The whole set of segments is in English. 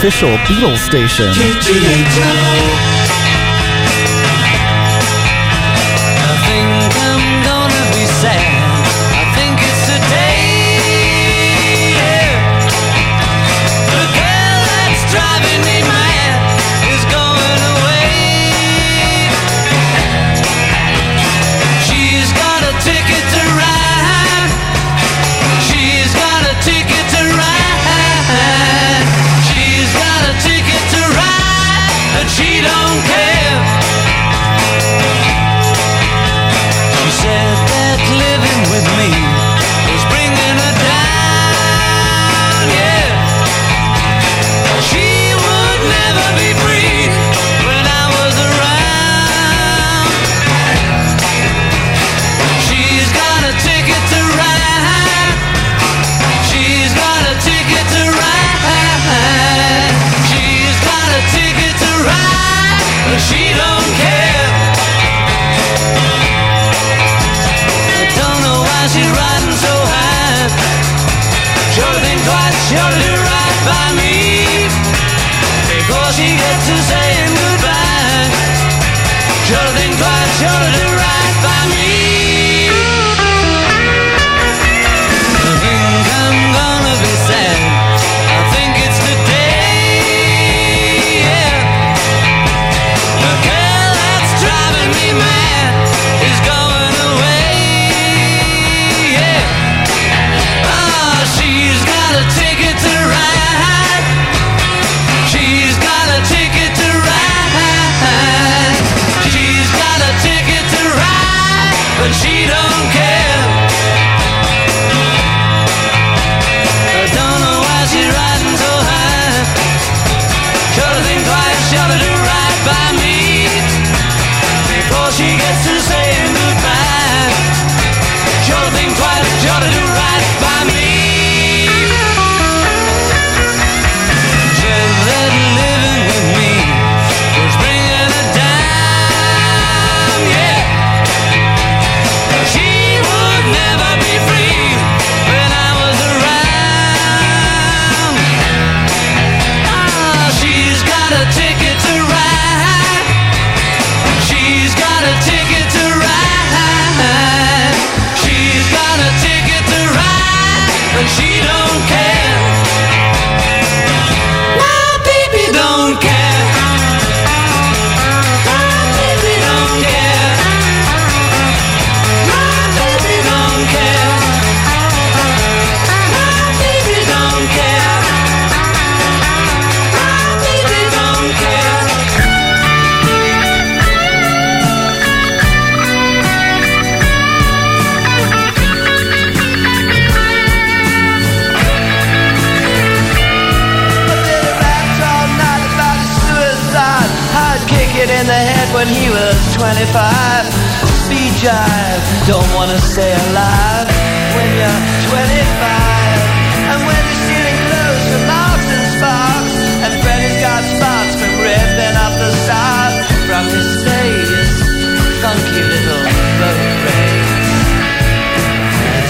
official Beatles station.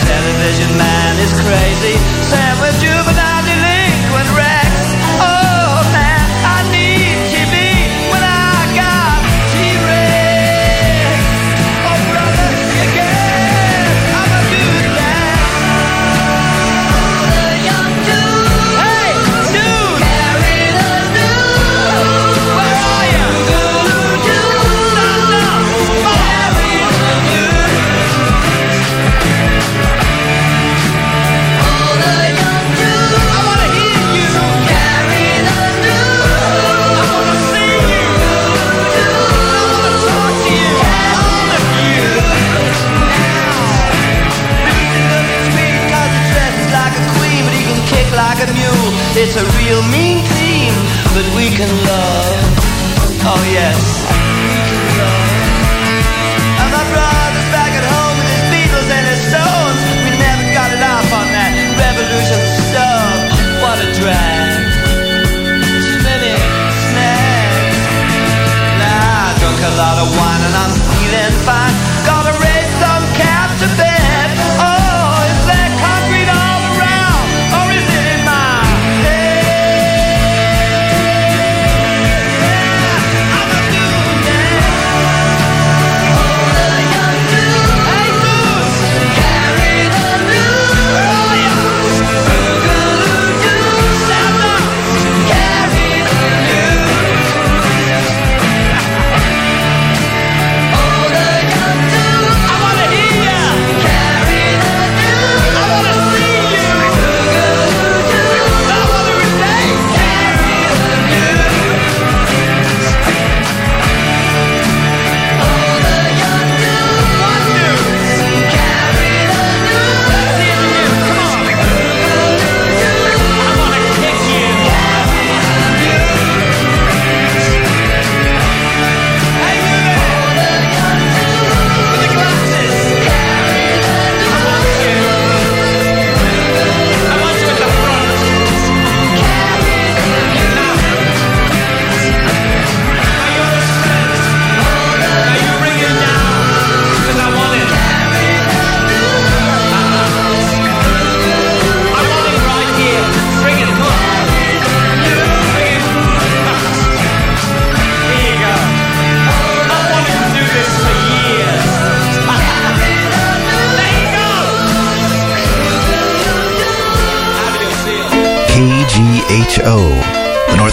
Television man is crazy, Sam with juvenile It's a real mean theme, but we can love. Oh yes, we can love. And my brother's back at home with his Beatles and his Stones. We never got it off on that revolution stuff. What a drag. Too many snacks. I drunk a lot of wine and I'm feeling fine.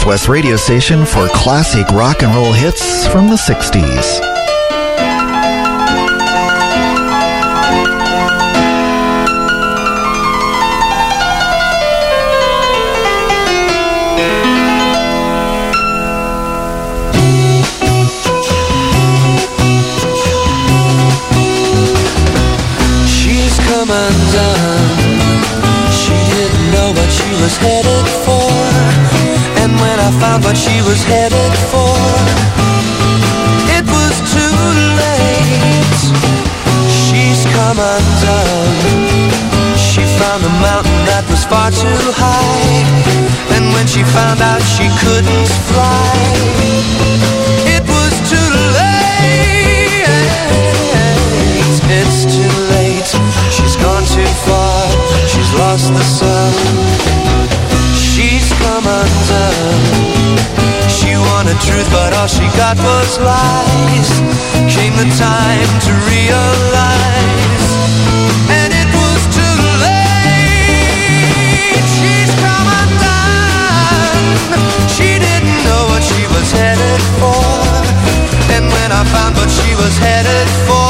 Northwest radio station for classic rock and roll hits from the 60s. She's come undone. She didn't know what she was headed for. When I found what she was headed for, it was too late. She's come undone. She found a mountain that was far too high. And when she found out she couldn't fly, it was too late. It's too late. She's gone too far. She's lost the sun. Come. She wanted truth, but all she got was lies. Came the time to realize, and it was too late. She's come undone. She didn't know what she was headed for, and when I found what she was headed for,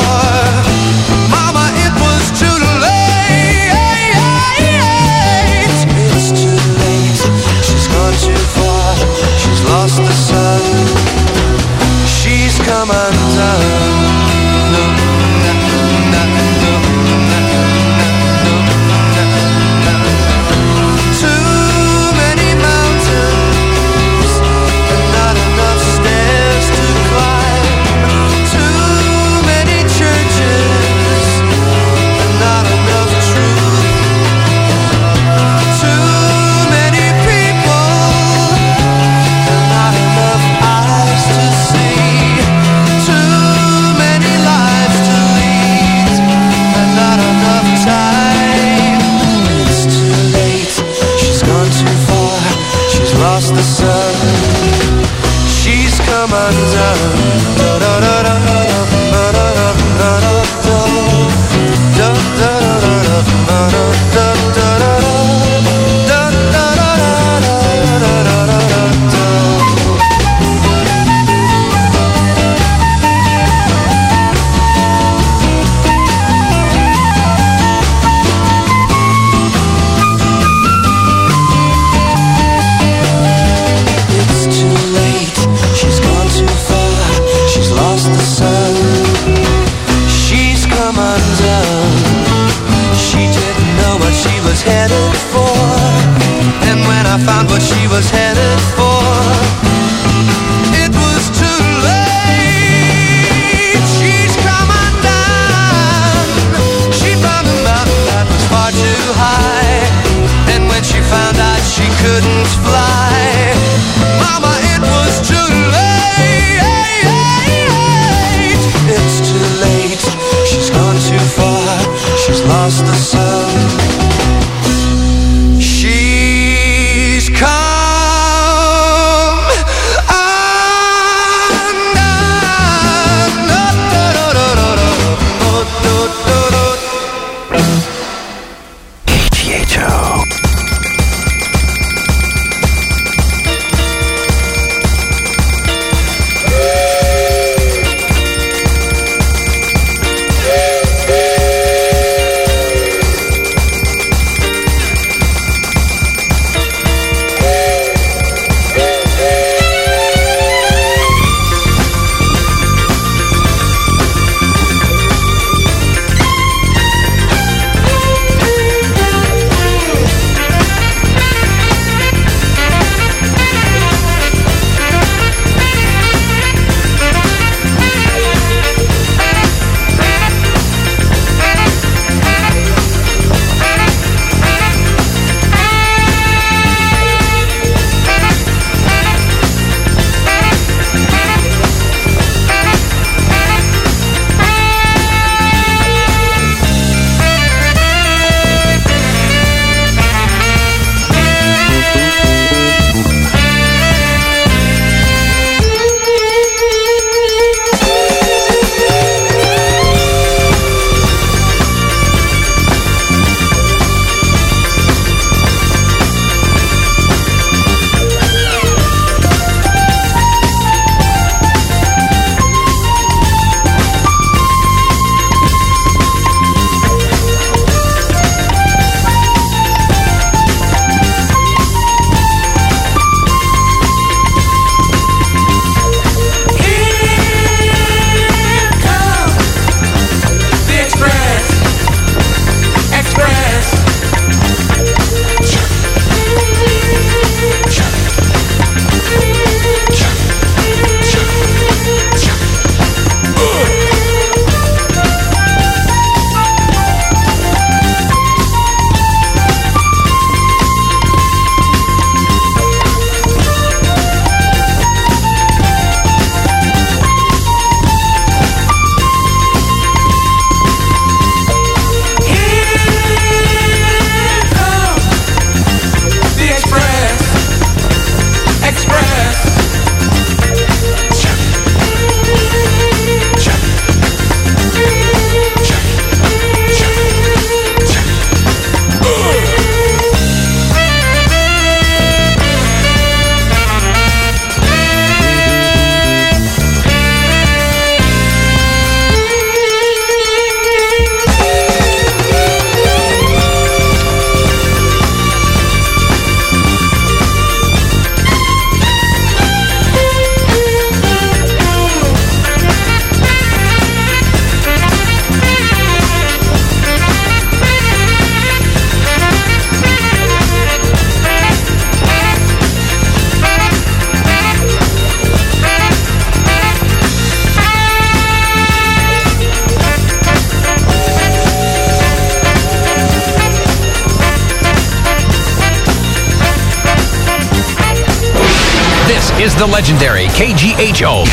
KGHO,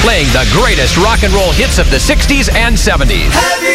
playing the greatest rock and roll hits of the 60s and 70s.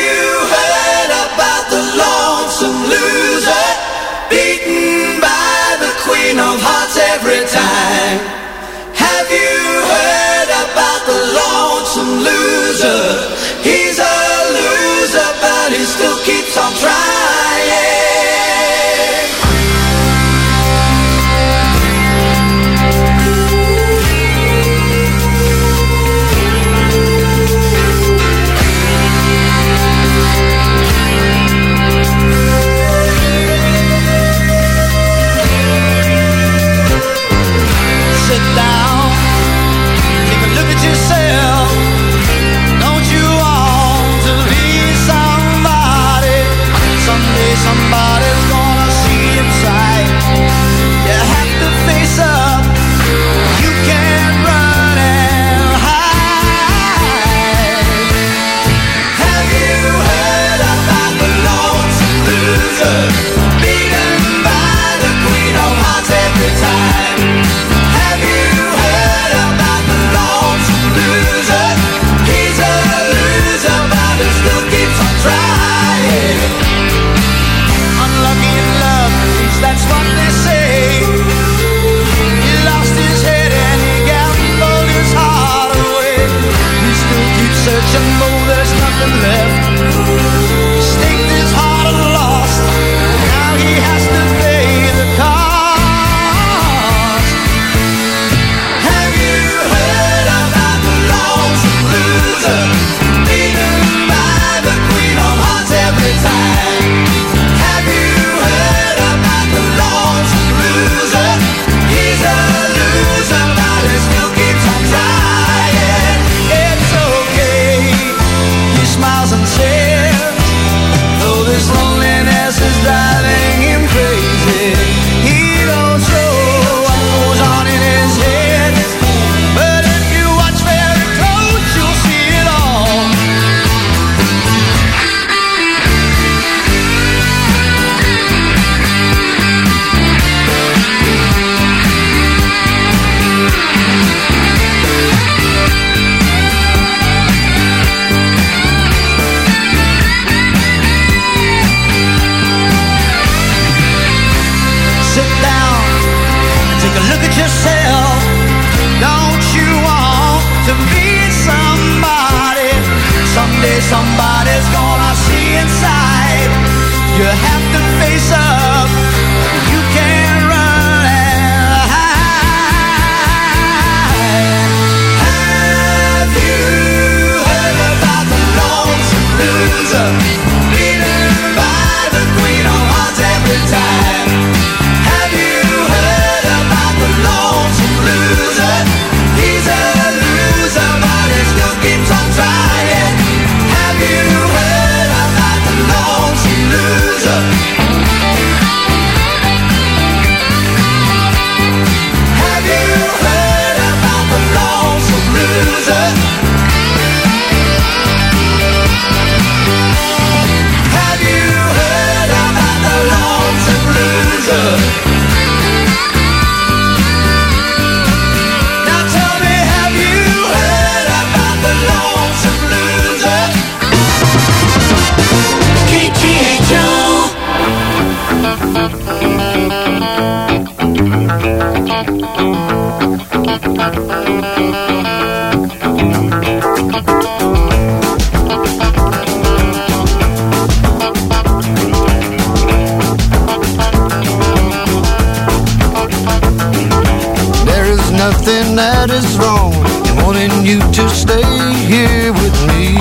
that is wrong and wanting you to stay here with me.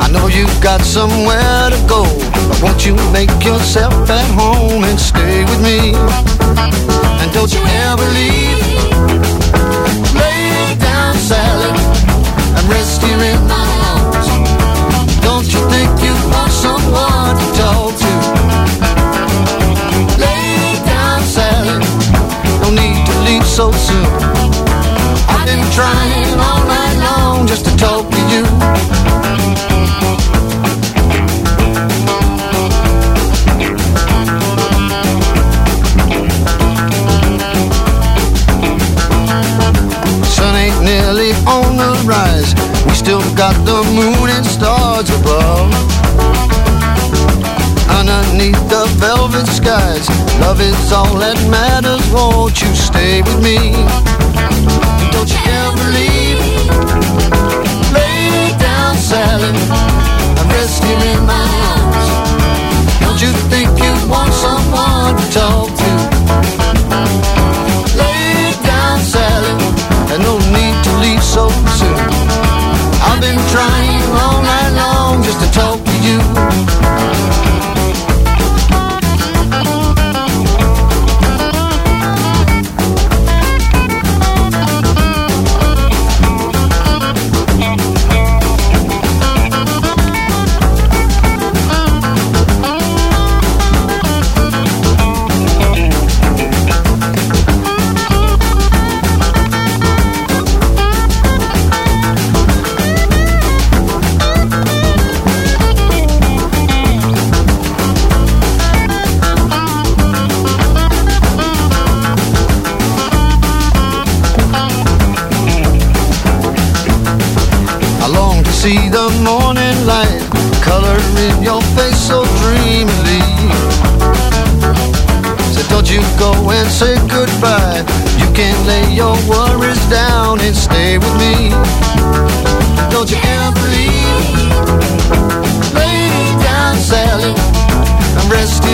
I know you've got somewhere to go, but won't you make yourself at home and stay with me? And don't you ever leave. Lay down, Sally, and rest here in my arms. Don't you think you want someone to talk to? so soon. I've been trying all night long just to talk to you. Sun ain't nearly on the rise. We still got the moon and stars above. Underneath the velvet skies. Love is all that matters, won't you stay with me? Don't you ever leave. Lay down, Sally. I'm resting in my arms. Don't you think you want someone to talk to? Lay down, Sally. And no need to leave so soon. I've been trying all night long just to talk to you. in your face so dreamily. So don't you go and say goodbye. You can lay your worries down and stay with me. Don't you ever leave, lay down, Sally. I'm resting.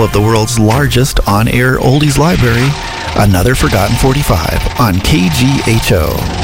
sample of the world's largest on air oldies library, Another Forgotten 45 on KGHO.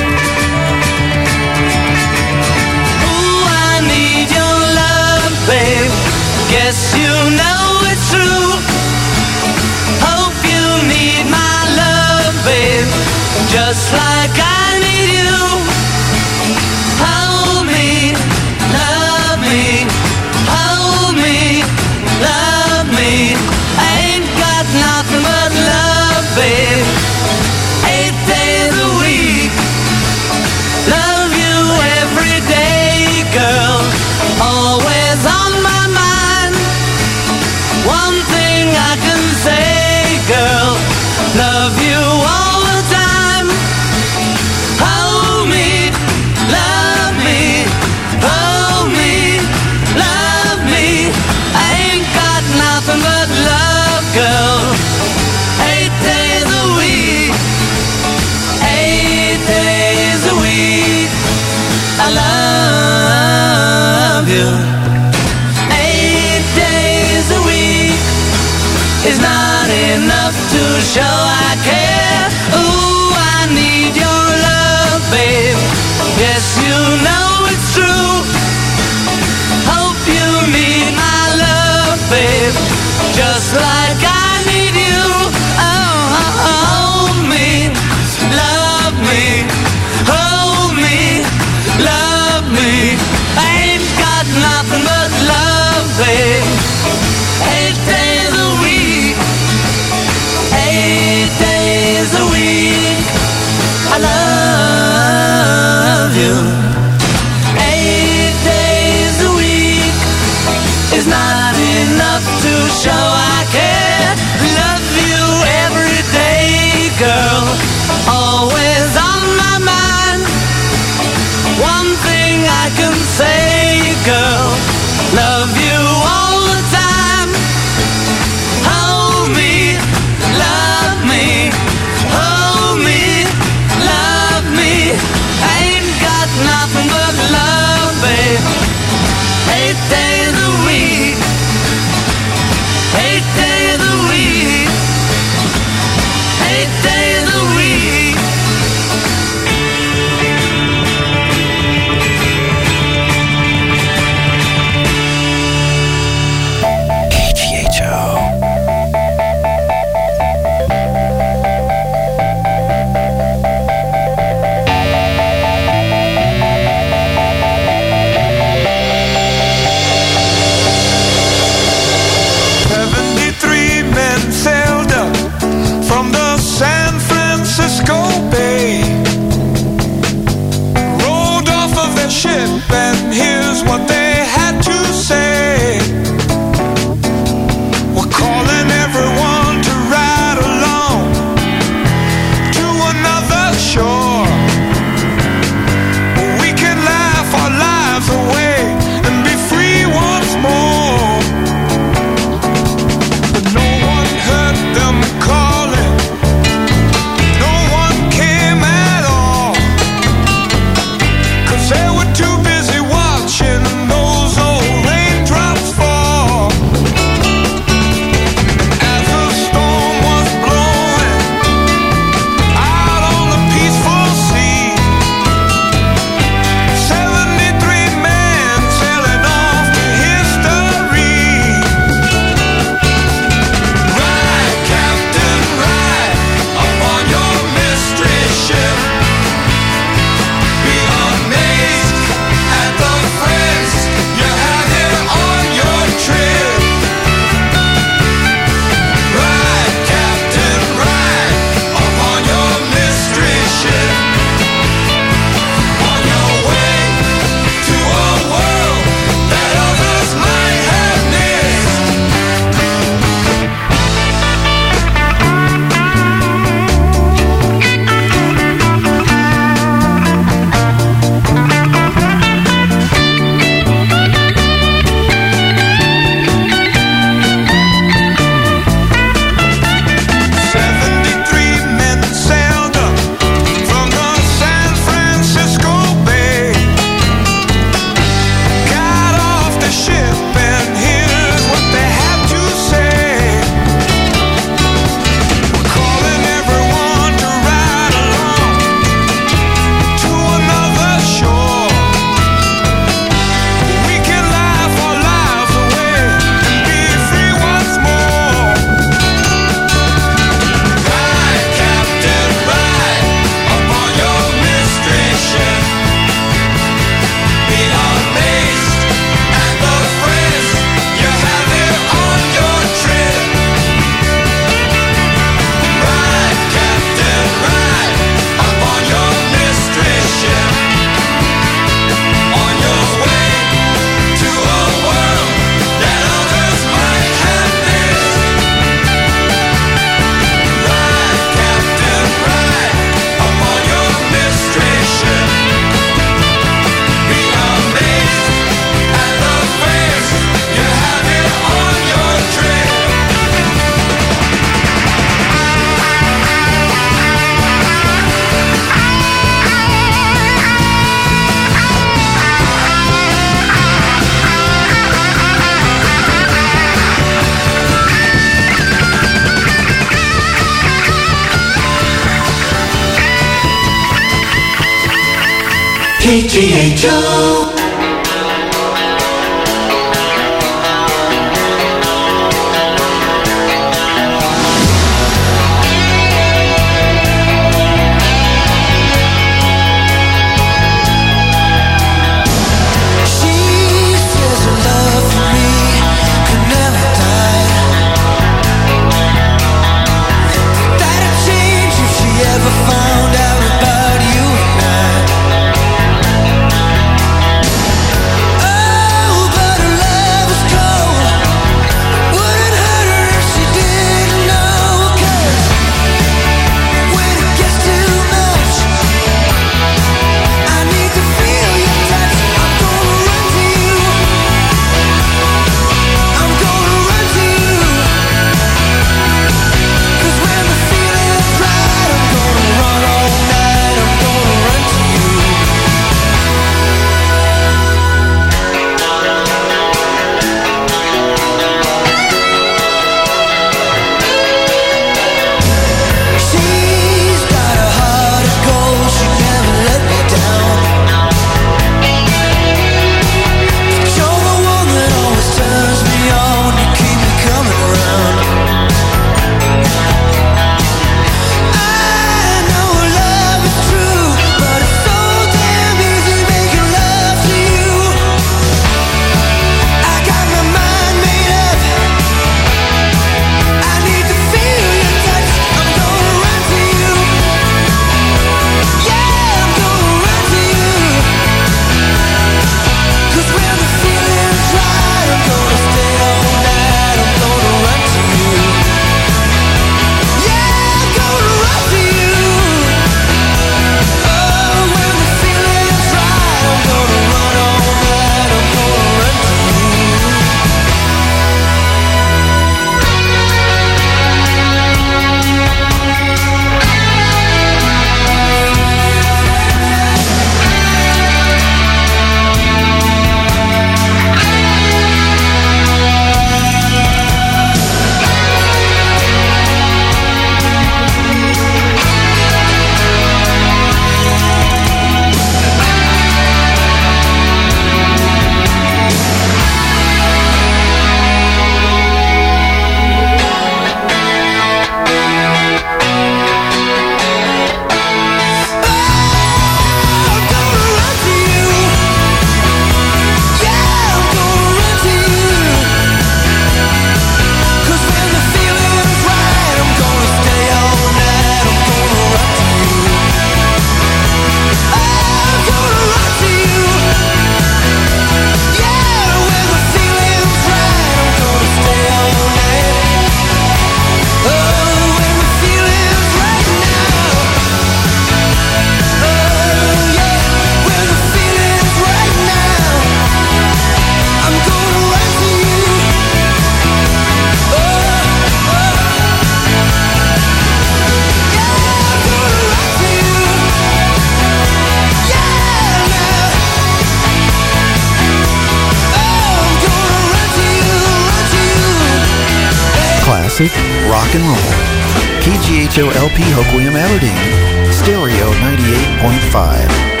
Stereo 98.5.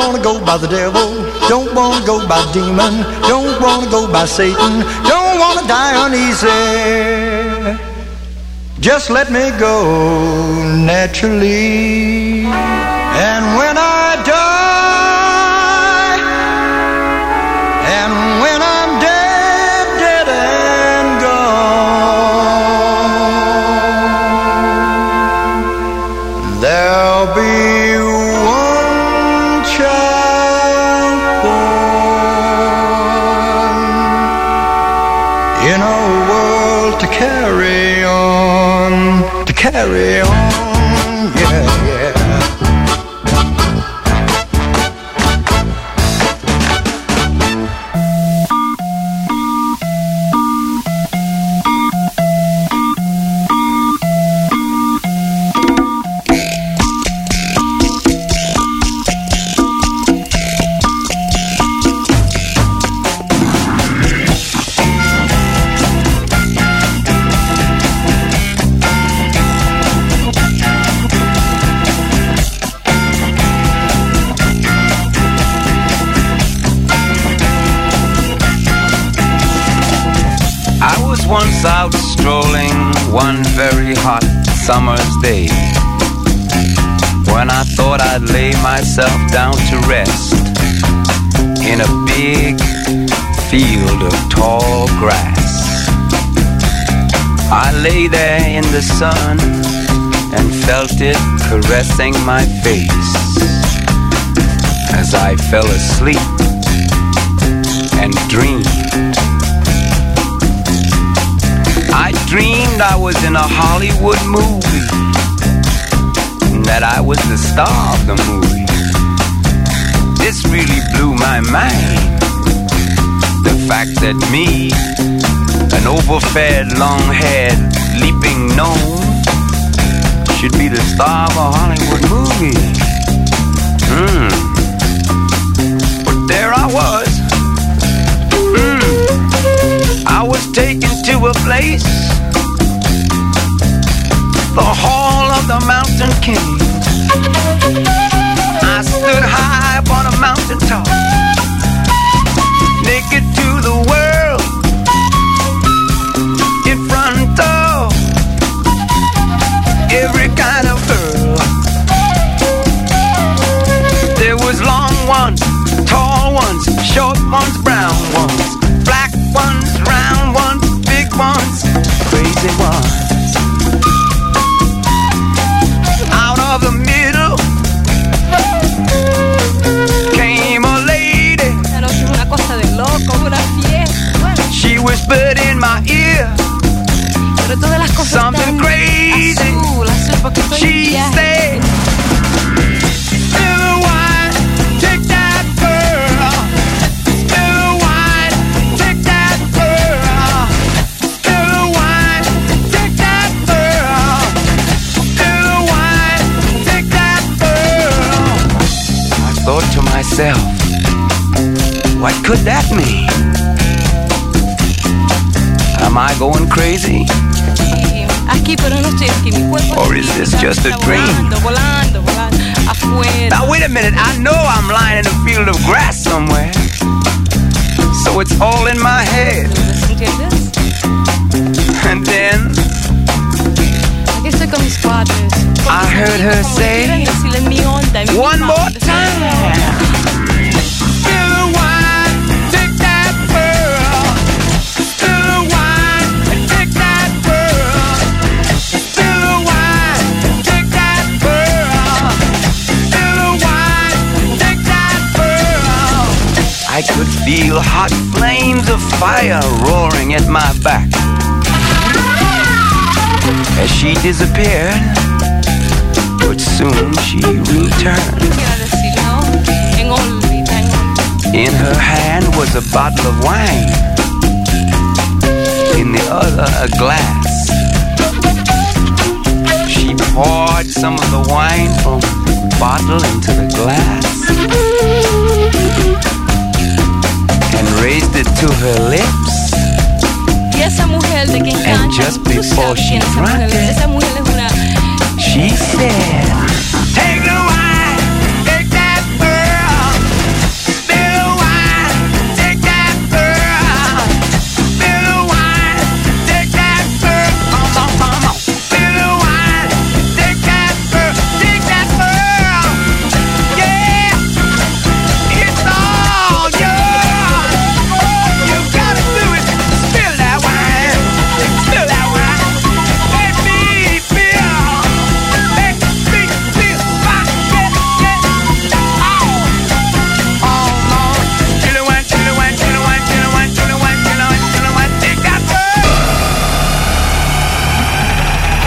wanna go by the devil, don't wanna go by demon, don't wanna go by Satan, don't wanna die uneasy. Just let me go naturally. And when I carry lay there in the sun and felt it caressing my face as I fell asleep and dreamed. I dreamed I was in a Hollywood movie and that I was the star of the movie. This really blew my mind. The fact that me, an overfed, long-haired Sleeping gnome should be the star of a Hollywood movie. Hmm. But there I was. Hmm. I was taken to a place, the hall of the mountain king. I stood high upon a mountain top. ones, brown ones. What could that mean? Am I going crazy? Or is this just a dream? Now, wait a minute, I know I'm lying in a field of grass somewhere. So it's all in my head. And then. I heard her say, one more time. I could feel hot flames of fire roaring at my back. As she disappeared, but soon she returned. In her hand was a bottle of wine, in the other a glass. She poured some of the wine from the bottle into the glass. raised it to her lips. Y esa mujer de quien And just before she drank it, she said.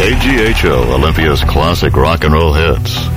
KGHO, Olympia's classic rock and roll hits.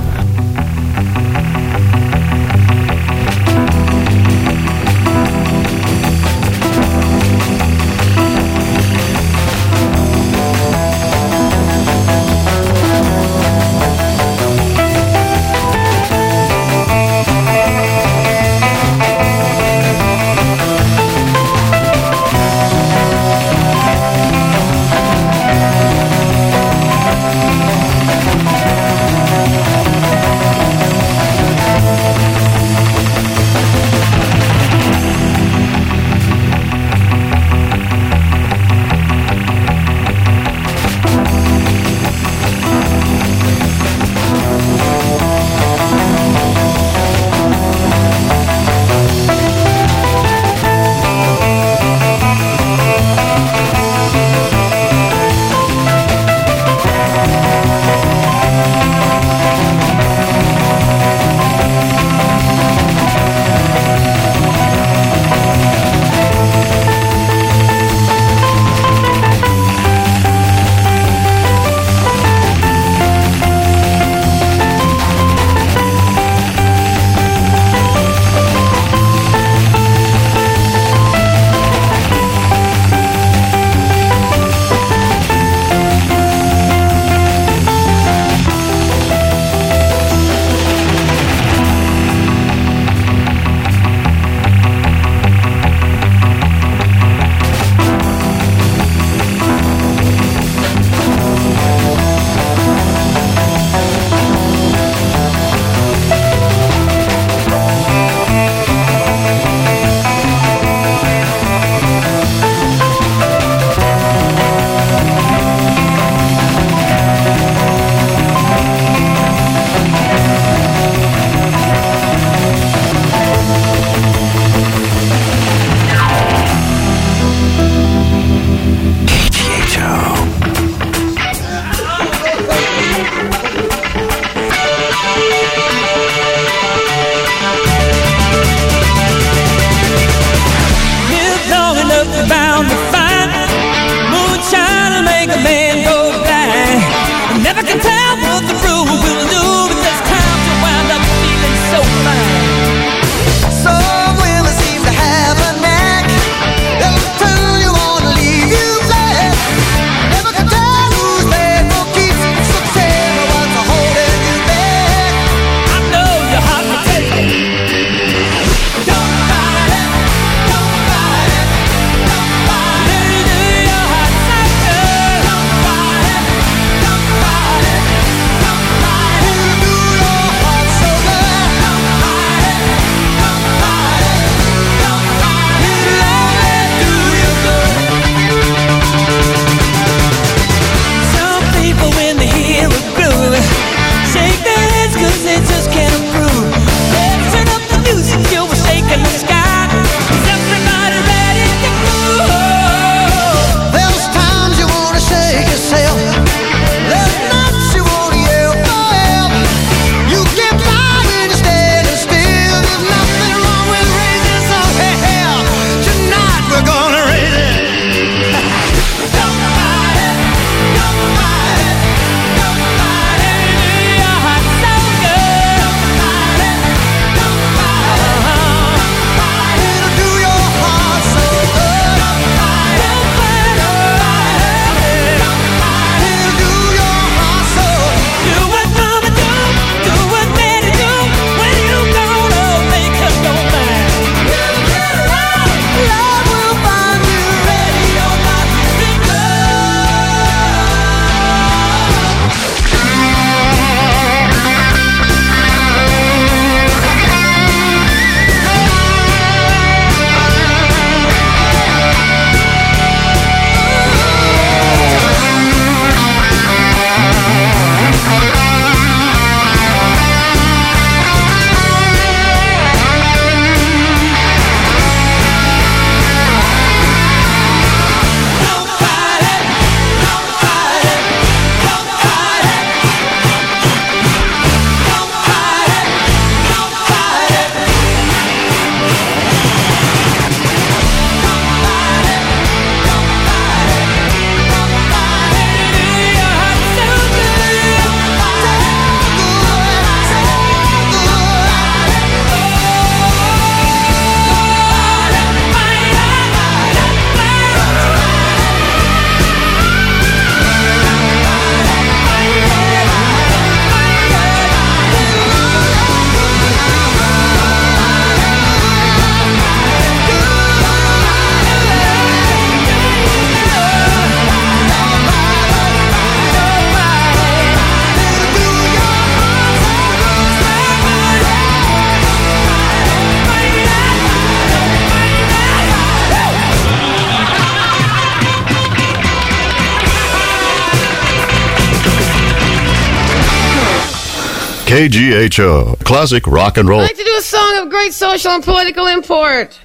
KGHO, classic rock and roll. I'd like to do a song of great social and political import.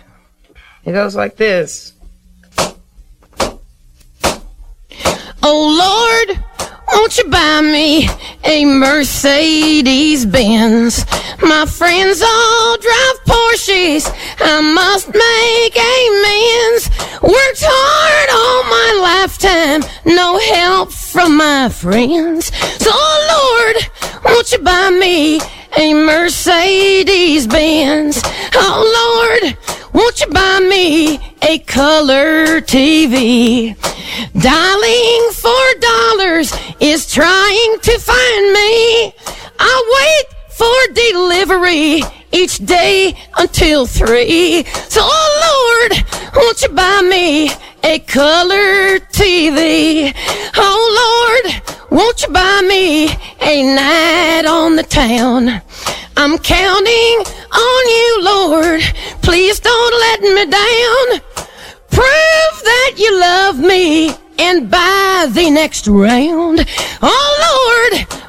It goes like this. Oh won't you buy me a Mercedes Benz? My friends all drive Porsches. I must make amends. Worked hard all my lifetime, no help from my friends. So Lord, won't you buy me a Mercedes Benz? Oh Lord, won't you buy me a color TV? Dialing for dollars is trying to find me. I wait for delivery each day until three. So, oh Lord, won't you buy me a color TV? Oh Lord, won't you buy me a night on the town? I'm counting on you, Lord. Please don't let me down. Prove that you love me and buy the next round. Oh Lord,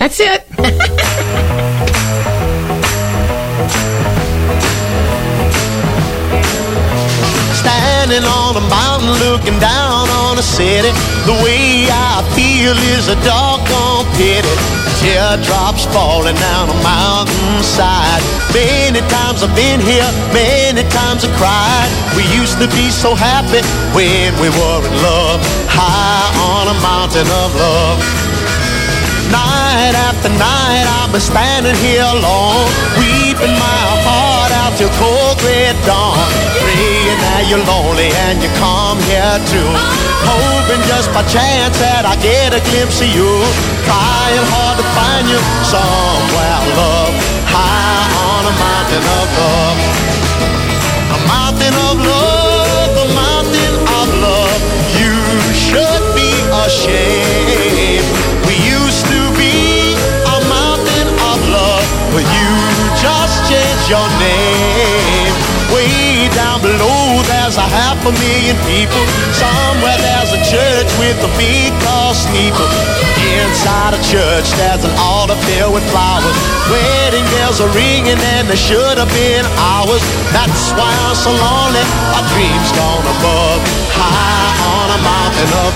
That's it. Standing on a mountain looking down on a city. The way I feel is a doggone pity. Teardrops falling down a mountainside. Many times I've been here, many times I cried. We used to be so happy when we were in love. High on a mountain of love. Night after night, I've been standing here alone, weeping my heart out till cold gray dawn. Praying that you're lonely and you come here too. Hoping just by chance that I get a glimpse of you. Trying hard to find you somewhere, love, high on a mountain of love. A mountain of love, a mountain of love. You should be ashamed. Your name. Way down below, there's a half a million people. Somewhere there's a church with a big tall steeple. Inside a church, there's an altar filled with flowers. Wedding bells are ringing, and they should have been ours. That's why I'm so lonely. Our dreams gone above, high on a mountain of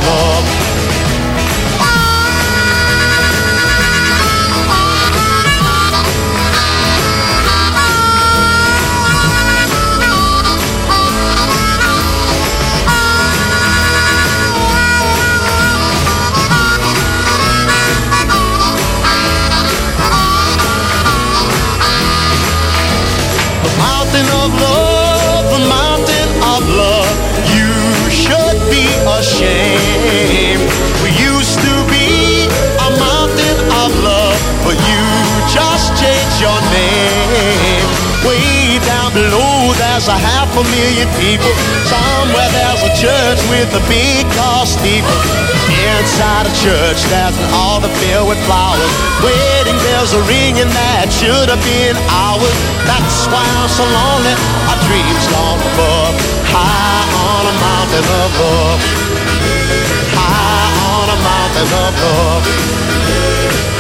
be ashamed. We used to be a mountain of love, but you just changed your name. Way down below, there's a half a million people. Somewhere there's a church with a big. Inside a church, there's an altar filled with flowers. Wedding bells are ringing, that should have been ours. That's why I'm so lonely. Our dreams above, high on a mountain of love. High on a mountain of love.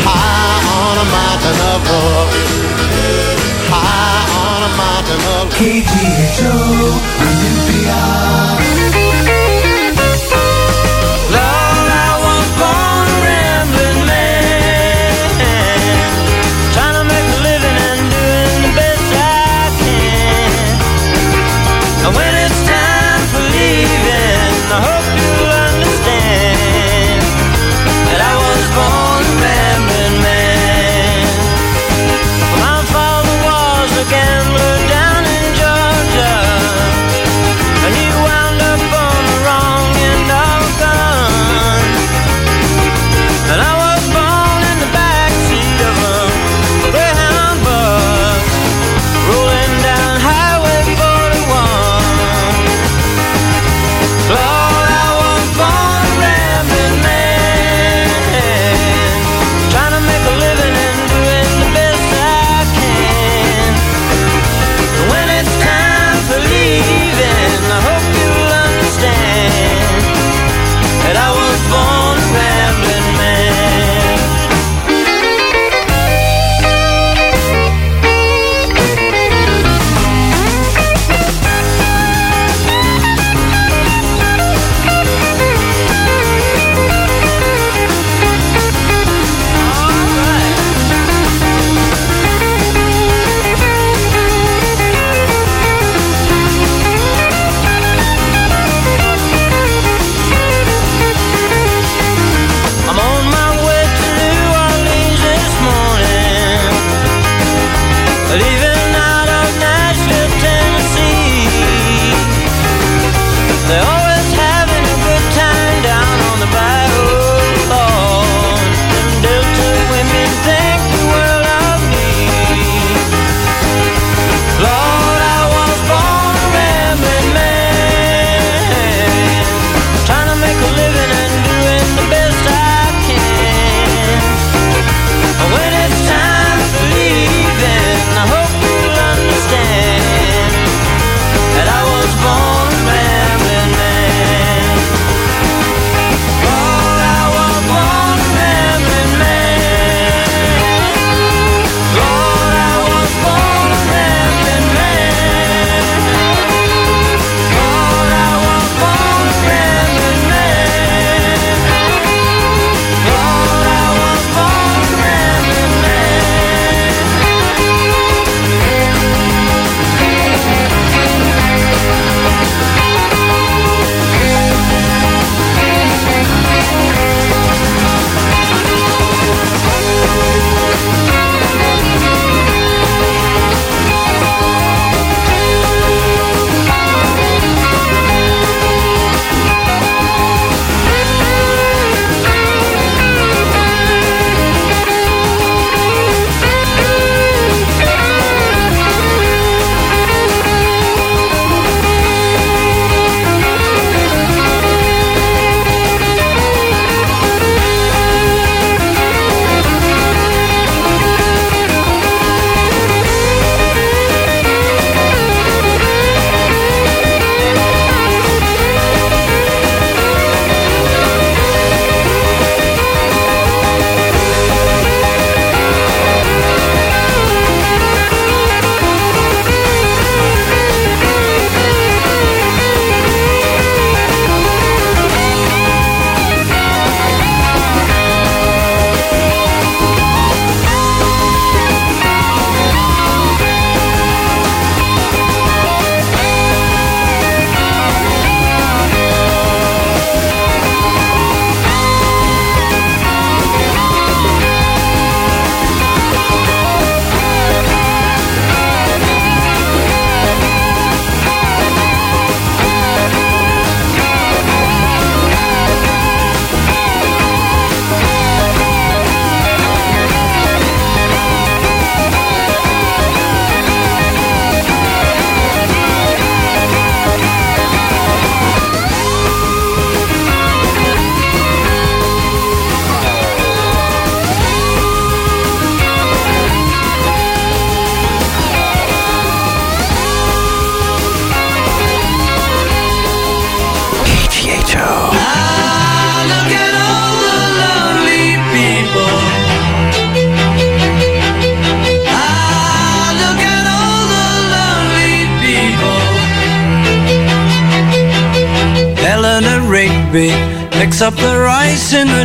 High on a mountain of love. High on a mountain of love. KGHO,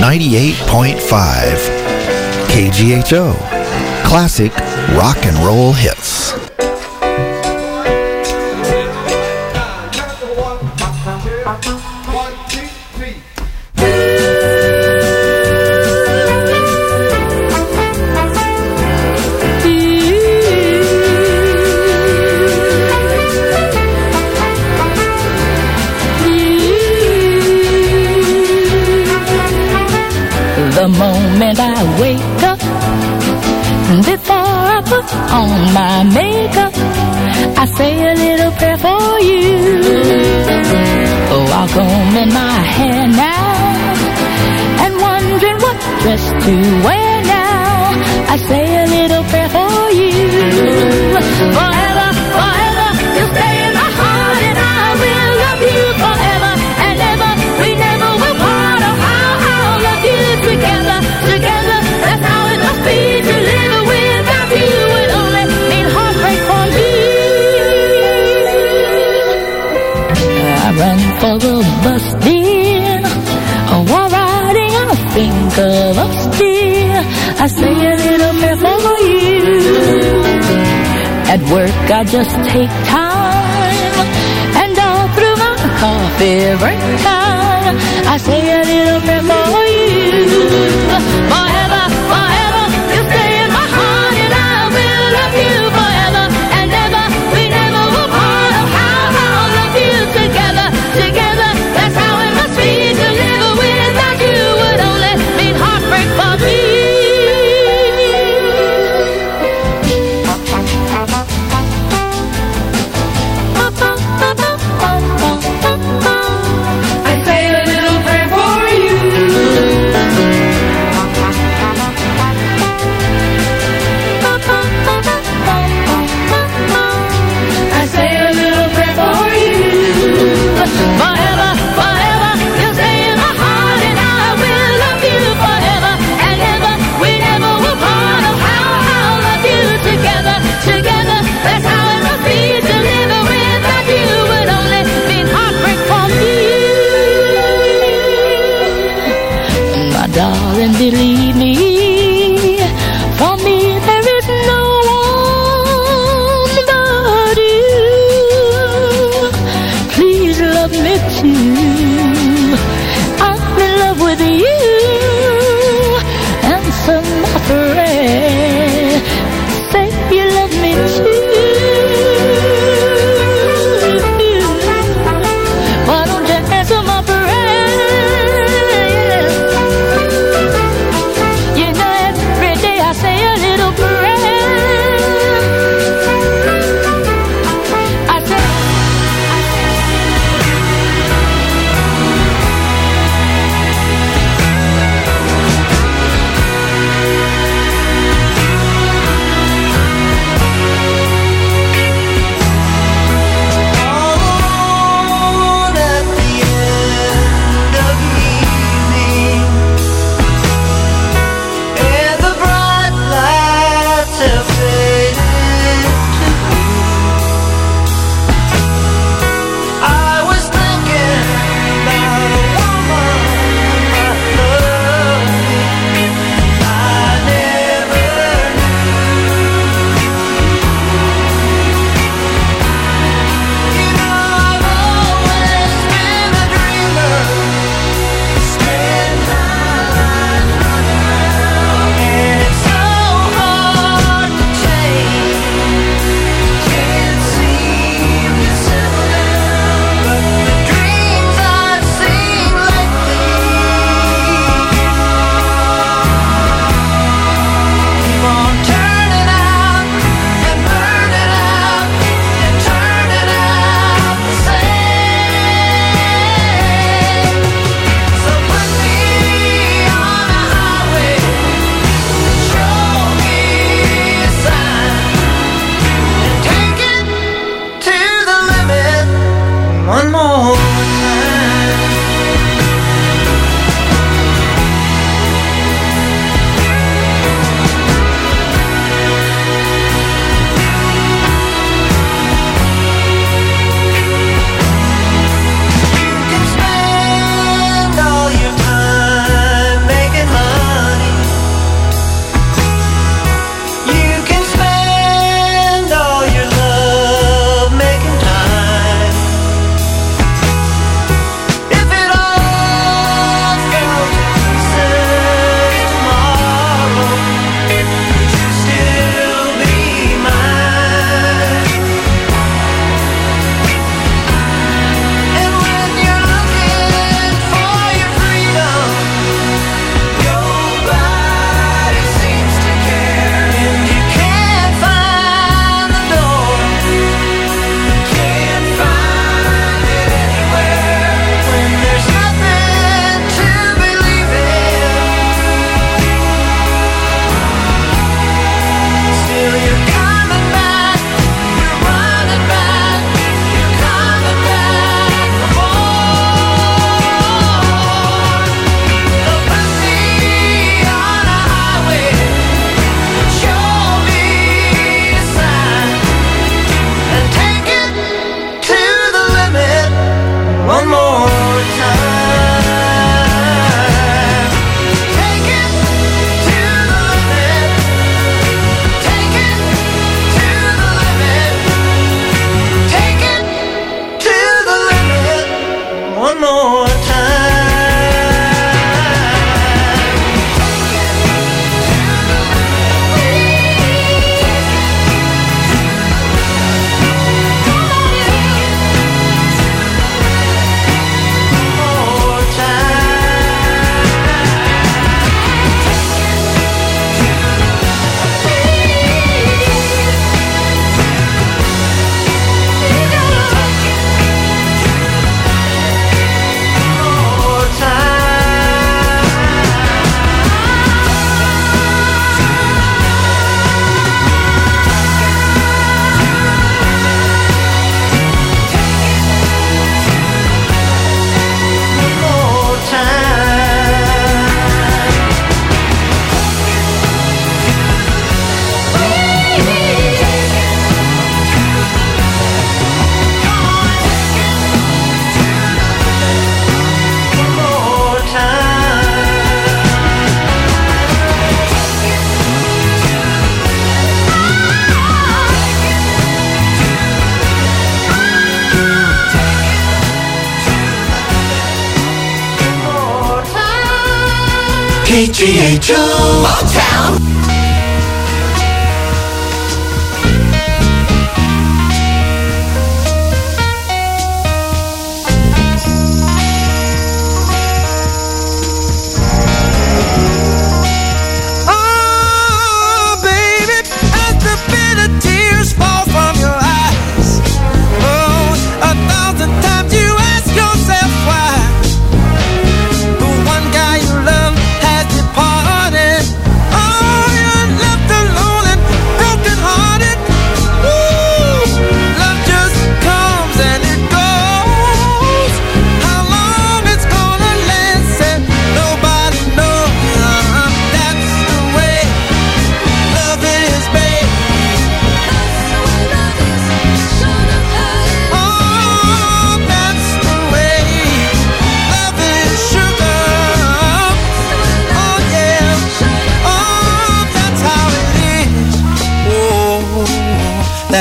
98.5 KGHO. Classic rock and roll hits. On my makeup, I say a little prayer for you. While combing my hair now, and wondering what dress to wear now, I say a little prayer for you. For the bus, dear. While riding, I think of us, dear. I say a little prayer for you. At work, I just take time, and all through my coffee break time, I say a little prayer for you. Forever,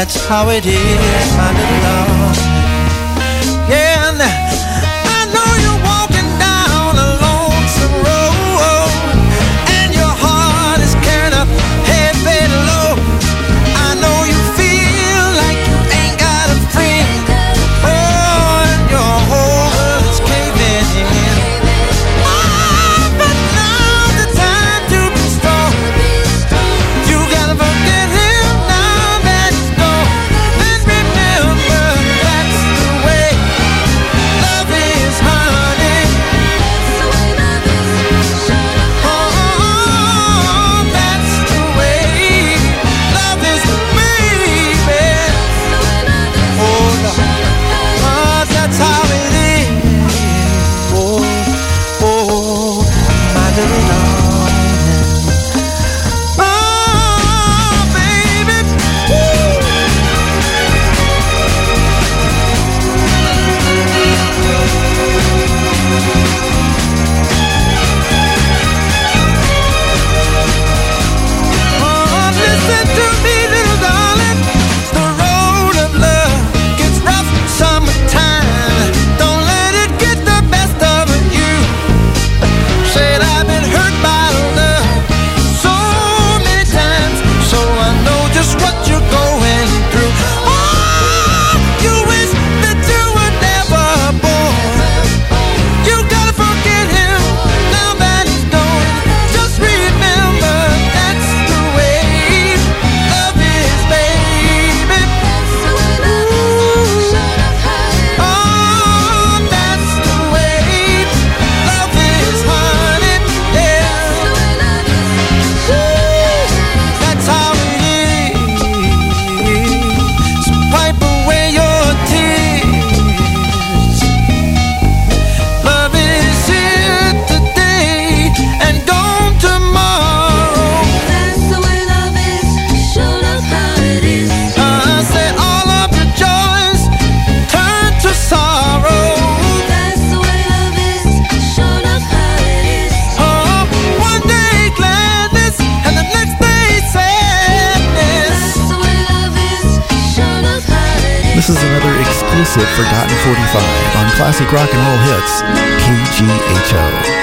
That's how it is, I'm love. on classic rock and roll hits, KGHO.